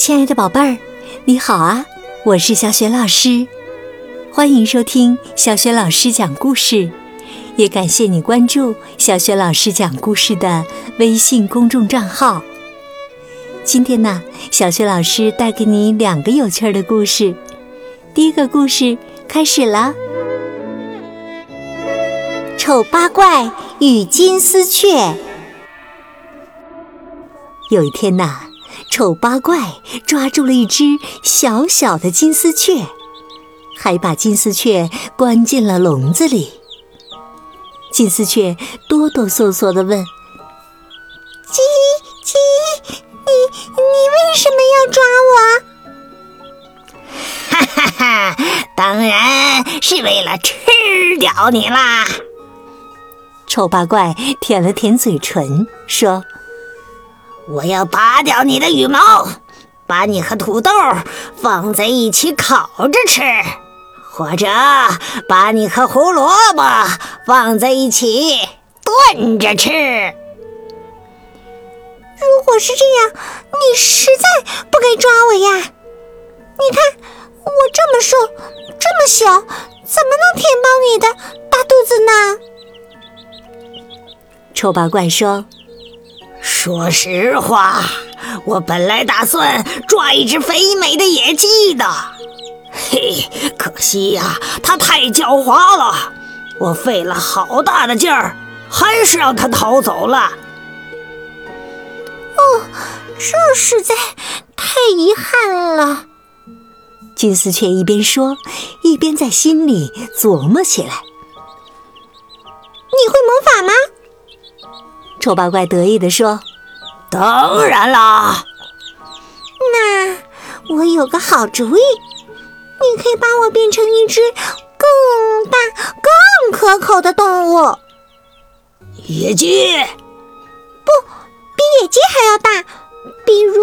亲爱的宝贝儿，你好啊！我是小雪老师，欢迎收听小雪老师讲故事，也感谢你关注小雪老师讲故事的微信公众账号。今天呢，小雪老师带给你两个有趣的故事。第一个故事开始了，《丑八怪与金丝雀》。有一天呐。丑八怪抓住了一只小小的金丝雀，还把金丝雀关进了笼子里。金丝雀哆哆嗦嗦地问：“鸡鸡，你你为什么要抓我？”“哈哈哈，当然是为了吃掉你啦！”丑八怪舔了舔嘴唇，说。我要拔掉你的羽毛，把你和土豆放在一起烤着吃，或者把你和胡萝卜放在一起炖着吃。如果是这样，你实在不该抓我呀！你看我这么瘦，这么小，怎么能填饱你的大肚子呢？丑八怪说。说实话，我本来打算抓一只肥美的野鸡的，嘿，可惜呀，它太狡猾了，我费了好大的劲儿，还是让它逃走了。哦，这实在太遗憾了。金丝雀一边说，一边在心里琢磨起来：“你会魔法吗？”丑八怪得意地说：“当然啦！那我有个好主意，你可以把我变成一只更大、更可口的动物——野鸡。不，比野鸡还要大，比如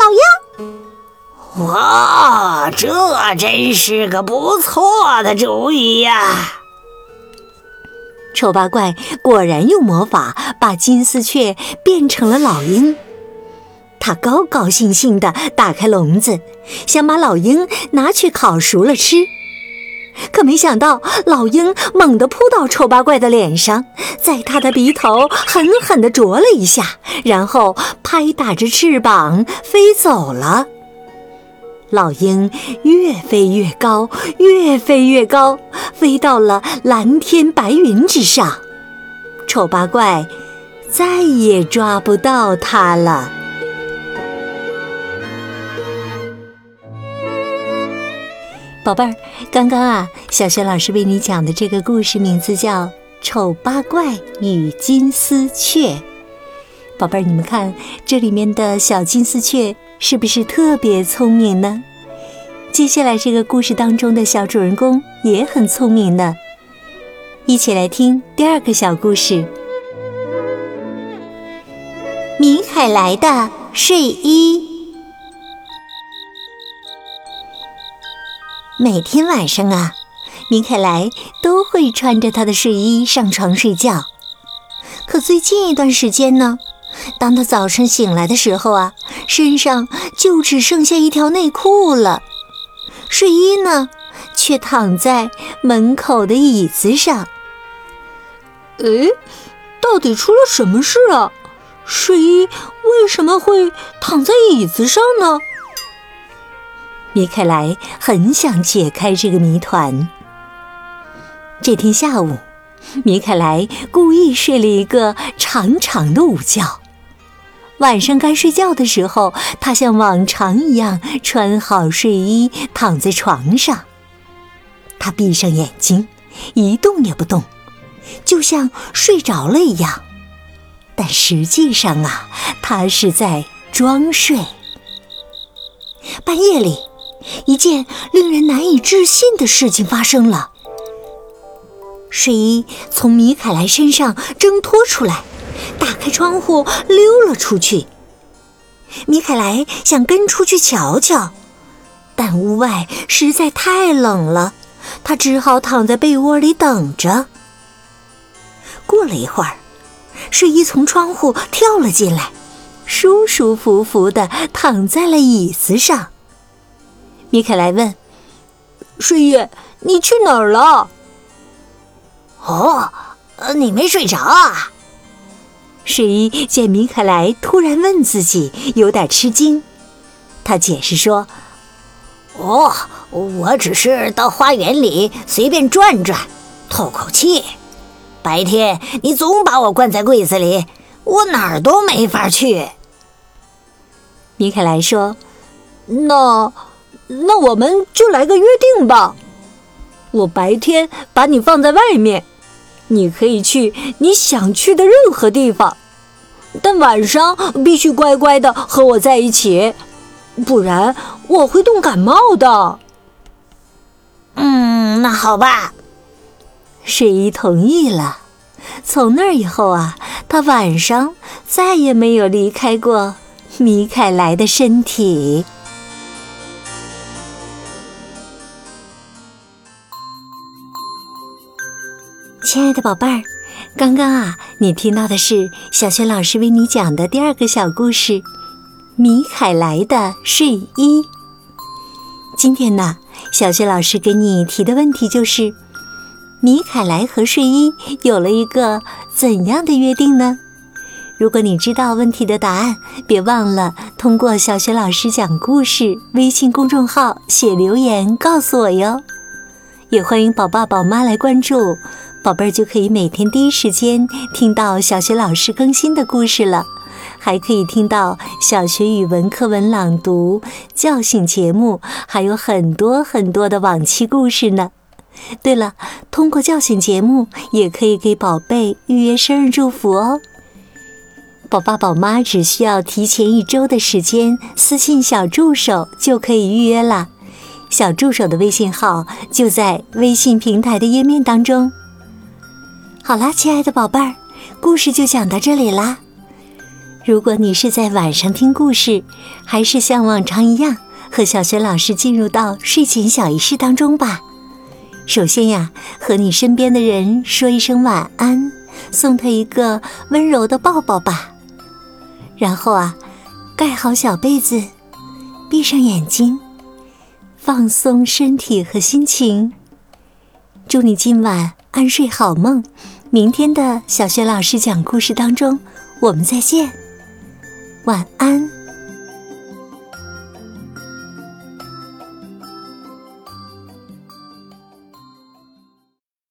老鹰。哇，这真是个不错的主意呀！”丑八怪果然用魔法把金丝雀变成了老鹰，他高高兴兴地打开笼子，想把老鹰拿去烤熟了吃。可没想到，老鹰猛地扑到丑八怪的脸上，在他的鼻头狠狠地啄了一下，然后拍打着翅膀飞走了。老鹰越飞越高，越飞越高，飞到了蓝天白云之上。丑八怪再也抓不到它了。宝贝儿，刚刚啊，小雪老师为你讲的这个故事名字叫《丑八怪与金丝雀》。宝贝儿，你们看这里面的小金丝雀。是不是特别聪明呢？接下来这个故事当中的小主人公也很聪明呢。一起来听第二个小故事：明凯莱的睡衣。每天晚上啊，明凯莱都会穿着他的睡衣上床睡觉。可最近一段时间呢？当他早晨醒来的时候啊，身上就只剩下一条内裤了，睡衣呢，却躺在门口的椅子上。哎，到底出了什么事啊？睡衣为什么会躺在椅子上呢？米凯莱很想解开这个谜团。这天下午，米凯莱故意睡了一个长长的午觉。晚上该睡觉的时候，他像往常一样穿好睡衣，躺在床上。他闭上眼睛，一动也不动，就像睡着了一样。但实际上啊，他是在装睡。半夜里，一件令人难以置信的事情发生了：睡衣从米凯莱身上挣脱出来。打开窗户溜了出去。米凯莱想跟出去瞧瞧，但屋外实在太冷了，他只好躺在被窝里等着。过了一会儿，睡衣从窗户跳了进来，舒舒服服的躺在了椅子上。米凯莱问：“睡衣，你去哪儿了？”“哦，你没睡着啊？”睡衣见米凯莱突然问自己，有点吃惊。他解释说：“哦，我只是到花园里随便转转，透口气。白天你总把我关在柜子里，我哪儿都没法去。”米凯莱说：“那，那我们就来个约定吧。我白天把你放在外面，你可以去你想去的任何地方，但晚上必须乖乖的和我在一起，不然我会冻感冒的。”嗯，那好吧。睡衣同意了。从那以后啊，他晚上再也没有离开过。米凯莱的身体，亲爱的宝贝儿，刚刚啊，你听到的是小雪老师为你讲的第二个小故事《米凯莱的睡衣》。今天呢，小雪老师给你提的问题就是：米凯莱和睡衣有了一个怎样的约定呢？如果你知道问题的答案，别忘了通过小雪老师讲故事微信公众号写留言告诉我哟。也欢迎宝爸宝妈来关注，宝贝儿就可以每天第一时间听到小学老师更新的故事了，还可以听到小学语文课文朗读、叫醒节目，还有很多很多的往期故事呢。对了，通过叫醒节目也可以给宝贝预约生日祝福哦。宝爸宝妈只需要提前一周的时间私信小助手就可以预约了，小助手的微信号就在微信平台的页面当中。好啦，亲爱的宝贝儿，故事就讲到这里啦。如果你是在晚上听故事，还是像往常一样和小学老师进入到睡前小仪式当中吧。首先呀，和你身边的人说一声晚安，送他一个温柔的抱抱吧。然后啊，盖好小被子，闭上眼睛，放松身体和心情。祝你今晚安睡好梦。明天的小学老师讲故事当中，我们再见。晚安。